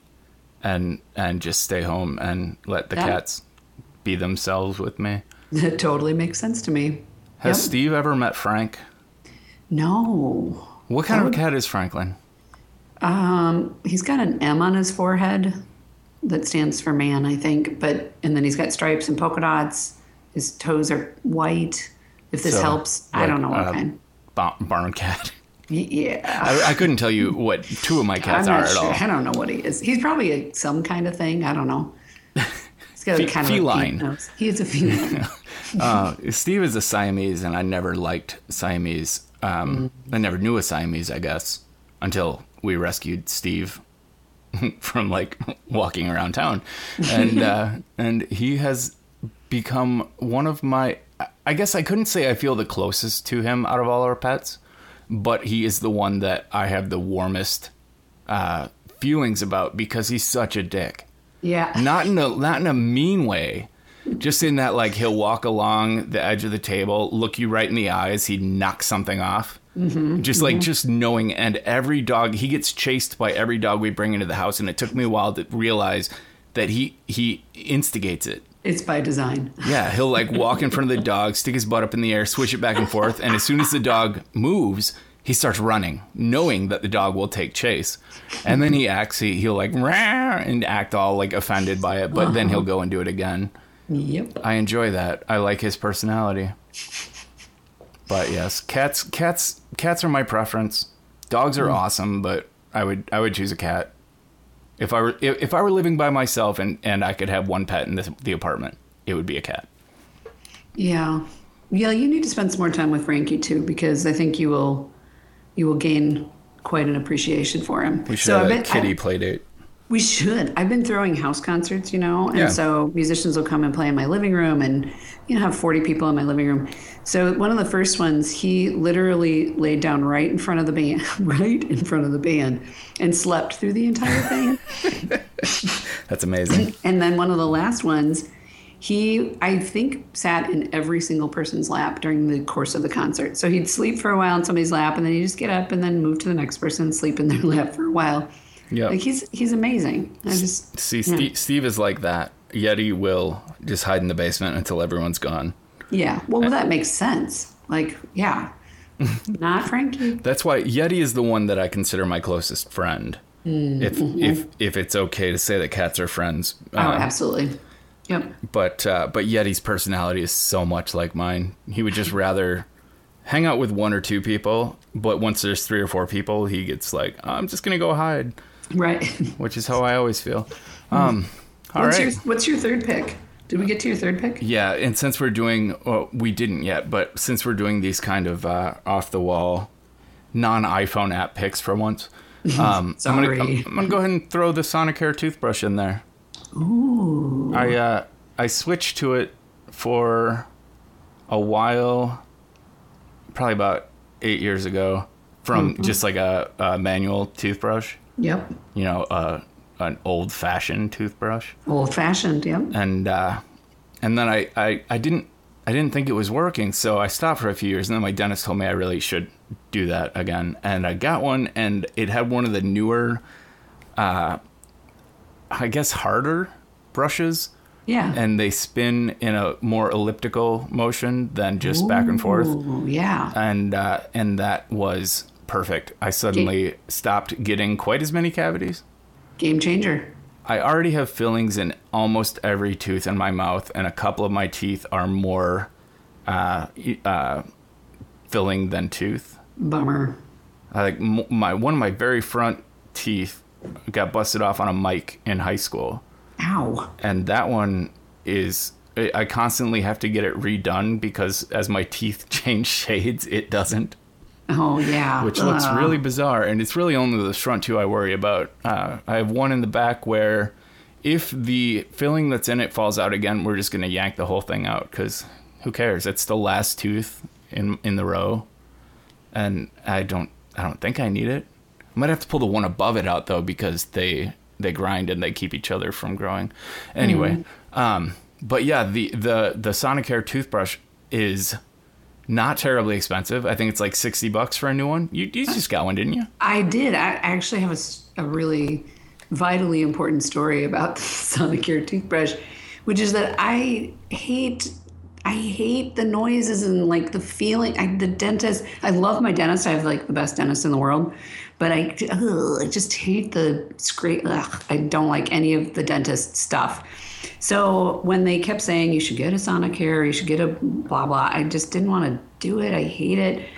and and just stay home and let the That- cats be themselves with me. that totally makes sense to me. Has Yep. Steve ever met Frank? No, What kind of cat is Franklin? um, he's got an M on his forehead that stands for man, I think. But and then he's got stripes and polka dots. His toes are white. If this So, helps, I don't know what uh, kind. Barn cat. Yeah. I, I couldn't tell you what two of my cats are not at all. I don't know what he is. He's probably a, some kind of thing. I don't know. He's got a Fe- kind feline. of nose. He is a feline. Uh, Steve is a Siamese, and I never liked Siamese. Um, Mm-hmm. I never knew a Siamese, I guess, until we rescued Steve from like walking around town, and uh, and he has become one of my. I guess I couldn't say I feel the closest to him out of all our pets, but he is the one that I have the warmest uh, feelings about because he's such a dick yeah. not in a not in a mean way just in that like he'll walk along the edge of the table look you right in the eyes he'd knock something off. Mm-hmm, just like just knowing and every dog he gets chased by every dog we bring into the house and it took me a while to realize that he he instigates it. It's by design. yeah he'll like walk in front of the dog stick his butt up in the air switch it back and forth and as soon as the dog moves he starts running knowing that the dog will take chase. And then he acts he, he'll like and act all like offended by it but then he'll go and do it again Yep. i enjoy that. I like his personality. But yes cats cats cats are my preference. Dogs are hmm. awesome but i would i would choose a cat. If i were if, if i were living by myself and and i could have one pet in the, the apartment it would be a cat. Yeah. Yeah, you need to spend some more time with Frankie too, because I think you will you will gain quite an appreciation for him. we should So have a kitty I- play date We should. I've been throwing house concerts, you know, and Yeah. so musicians will come and play in my living room and you know have 40 people in my living room. So one of the first ones, he literally laid down right in front of the band, right in front of the band and slept through the entire thing. that's amazing and then one of the last ones, he I think sat in every single person's lap during the course of the concert. So he'd sleep for a while in somebody's lap and then he'd just get up and then move to the next person and sleep in their lap for a while. Yeah Like he's he's amazing. I just see yeah. Steve, steve is like that yeti will just hide in the basement until everyone's gone Yeah. Well, that makes sense. Like, yeah. Not Frankie. That's why Yeti is the one that I consider my closest friend. Mm, If mm-hmm. if if it's okay to say that cats are friends, Oh, Um, absolutely. Yep. but uh, but Yeti's personality is so much like mine. He would just rather hang out with one or two people, but once there's three or four people, he gets like, I'm just gonna go hide, Right. which is how I always feel. Um, all what's right. your What's your third pick? Did we get to your third pick? Yeah, and since we're doing, well, we didn't yet, but since we're doing these kind of uh, off the wall, non iPhone app picks for once, um, I'm gonna. I'm, I'm gonna go ahead and throw the Sonicare toothbrush in there. Ooh. I uh, I switched to it for a while, probably about eight years ago, from just like a, a manual toothbrush. Yep. You know, uh, an old fashioned toothbrush. Old fashioned. Yep. and uh, and then I, I I didn't I didn't think it was working, so I stopped for a few years, and then my dentist told me I really should do that again, and I got one, and it had one of the newer, uh, I guess harder brushes, Yeah. and they spin in a more elliptical motion than just back and forth, Ooh, yeah. and uh, and that was perfect. I suddenly stopped getting quite as many cavities. Game changer. I already have fillings in almost every tooth in my mouth, and a couple of my teeth are more uh, uh, filling than tooth. Bummer. I like my one of my very front teeth got busted off on a mic in high school, Ow. and that one is I I constantly have to get it redone because as my teeth change shades, it doesn't. Oh yeah. which looks Ugh. really bizarre. And it's really only the front two I worry about. Uh, I have one in the back where if the filling that's in it falls out again, we're just going to yank the whole thing out because who cares? It's the last tooth in in the row, and I don't I don't think I need it. I might have to pull the one above it out though because they they grind and they keep each other from growing. Anyway, um, but yeah, the the the Sonicare toothbrush is not terribly expensive. I think it's like sixty bucks for a new one. You you just got one, didn't you? I did. I actually have a really vitally important story about the Sonicare toothbrush, which is that I hate. I hate the noises and like the feeling. I, the dentist. I love my dentist. I have like the best dentist in the world, but I, ugh, I just hate the scrape. I don't like any of the dentist stuff. So when they kept saying you should get a Sonicare, you should get a blah blah, I just didn't want to do it. I hate it.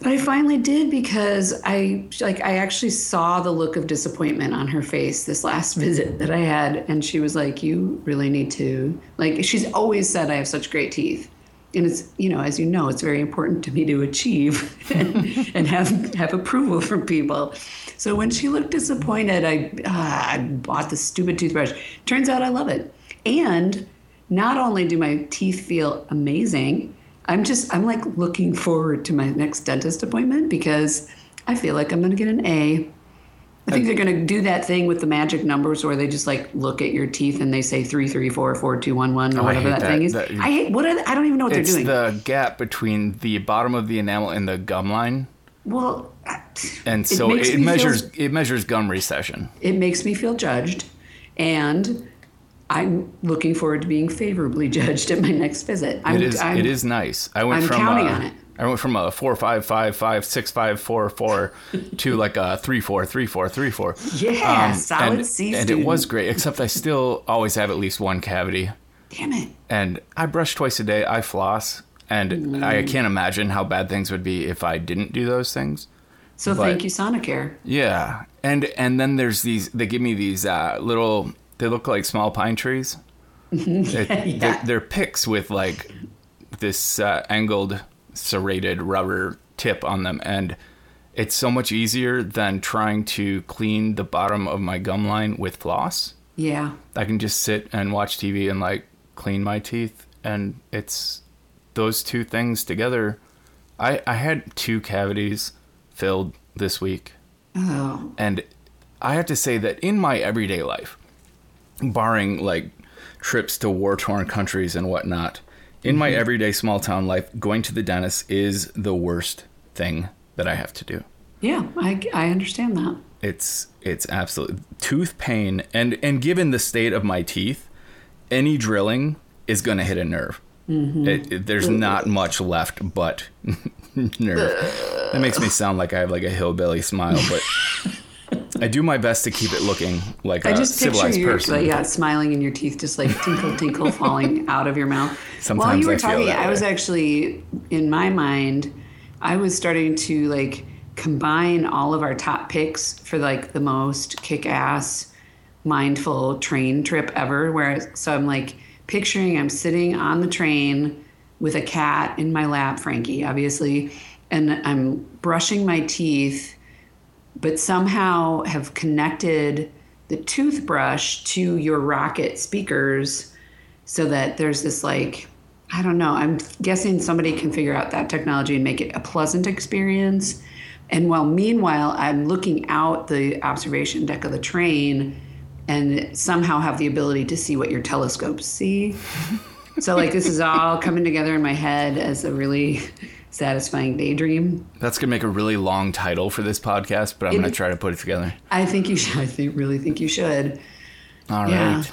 But I finally did because I like I actually saw the look of disappointment on her face this last visit that I had and she was like you really need to like she's always said I have such great teeth. And it's you know as you know it's very important to me to achieve and, and have have approval from people. So when she looked disappointed I ah, I bought the stupid toothbrush. Turns out I love it. And not only do my teeth feel amazing, I'm just I'm like looking forward to my next dentist appointment because I feel like I'm going to get an A. I think they're going to do that thing with the magic numbers where they just like look at your teeth and they say three three four four two one one or Oh, whatever hate that, thing is. That- I hate what are I don't even know what It's they're doing. the gap between the bottom of the enamel and the gum line, well, and so makes it, me feel- measures it measures gum recession. it makes me feel judged, and I'm looking forward to being favorably judged at my next visit. I'm, It is I'm, it is nice. I went I'm from counting uh, on it. I went from a four five five five six five four four to like a three four three four three four. Yeah, solid and, C and it was great. Except I still always have at least one cavity, Damn it. and I brush twice a day. I floss, and Mm. I can't imagine how bad things would be if I didn't do those things. So But- thank you, Sonicare. Yeah, and and then there's these. They give me these uh, little. They look like small pine trees. It- Yeah. they're, they're picks with like this uh, angled serrated rubber tip on them, and it's so much easier than trying to clean the bottom of my gum line with floss. Yeah. I can just sit and watch TV and like clean my teeth, and it's those two things together. I I had two cavities filled this week. Oh, And I have to say that in my everyday life, barring like trips to war torn countries and whatnot, in my mm-hmm. everyday small town life, going to the dentist is the worst thing that I have to do. yeah. I, I understand that. It's it's absolute tooth pain and and given the state of my teeth, any drilling is going to hit a nerve. Mm-hmm. It, it- there's not much left but nerve. That makes me sound like I have like a hillbilly smile, but I do my best to keep it looking like I a just civilized person. like, yeah, smiling and your teeth just like tinkle, tinkle, falling out of your mouth. While you were I talking, I was actually in my mind, I was starting to like combine all of our top picks for like the most kick-ass, mindful train trip ever. Where so I'm like picturing I'm sitting on the train with a cat in my lap, Frankie, obviously, and I'm brushing my teeth but somehow have connected the toothbrush to your Rokit speakers so that there's this like I don't know. I'm guessing somebody can figure out that technology and make it a pleasant experience, And while meanwhile, I'm looking out the observation deck of the train and somehow have the ability to see what your telescopes see. so, like, this is all coming together in my head as a really satisfying daydream. That's gonna make a really long title for this podcast, but I'm It- gonna try to put it together. I think you should. I think, really think you should. All right. Yeah.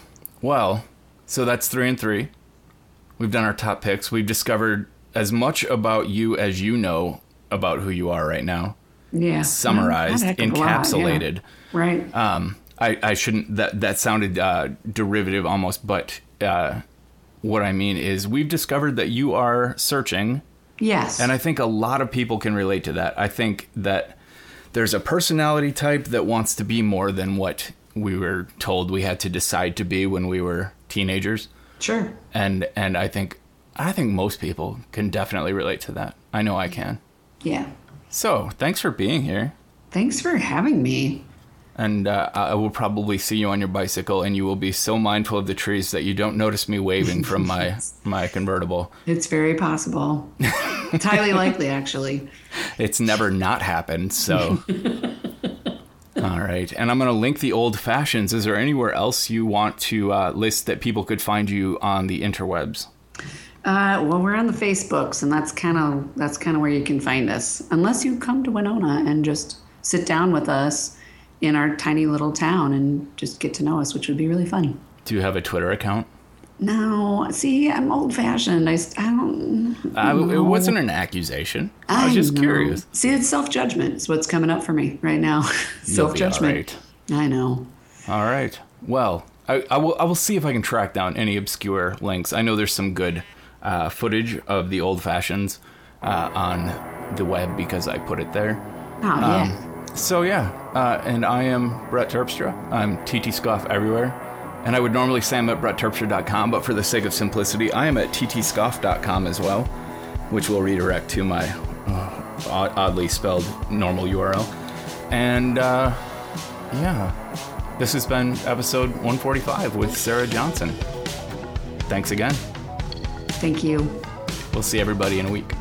Well, so that's three and three. We've done our top picks. We've discovered as much about you as you know about who you are right now. Yeah. Summarized, Not a heck of a lot, yeah. encapsulated. Right. Um, I, I shouldn't. That that sounded uh, derivative almost, but uh, what I mean is we've discovered that you are searching yes. And I think a lot of people can relate to that. I think that there's a personality type that wants to be more than what we were told we had to decide to be when we were teenagers. sure. And and I think I think most people can definitely relate to that. I know I can. Yeah. So, thanks for being here. Thanks for having me. And uh, I will probably see you on your bicycle, and you will be so mindful of the trees that you don't notice me waving from my my convertible. It's very possible. it's highly likely, actually. It's never not happened, so. All right. And I'm going to link the old fashions. Is there anywhere else you want to uh, list that people could find you on the interwebs? Uh, well, we're on the Facebooks, and that's kind of that's kind of where you can find us, unless you come to Winona and just sit down with us in our tiny little town and just get to know us, which would be really fun. Do you have a Twitter account? No, see, I'm old fashioned. I, I don't. Uh, it wasn't an accusation. I was just know. curious. See, it's self judgment. Is what's coming up for me right now. Self judgment. I know. All right. Well, I, I will. I will see if I can track down any obscure links. I know there's some good uh, footage of the old fashions uh, on the web because I put it there. Oh yeah. So yeah, uh, and I am Brett Terpstra. I'm TT Scoff everywhere. And I would normally say I'm at brettterpstra.com, but for the sake of simplicity, I am at ttscoff.com as well, which will redirect to my uh, oddly spelled normal URL. And uh, yeah, this has been episode 145 with Sarah Johnson. Thanks again. Thank you. We'll see everybody in a week.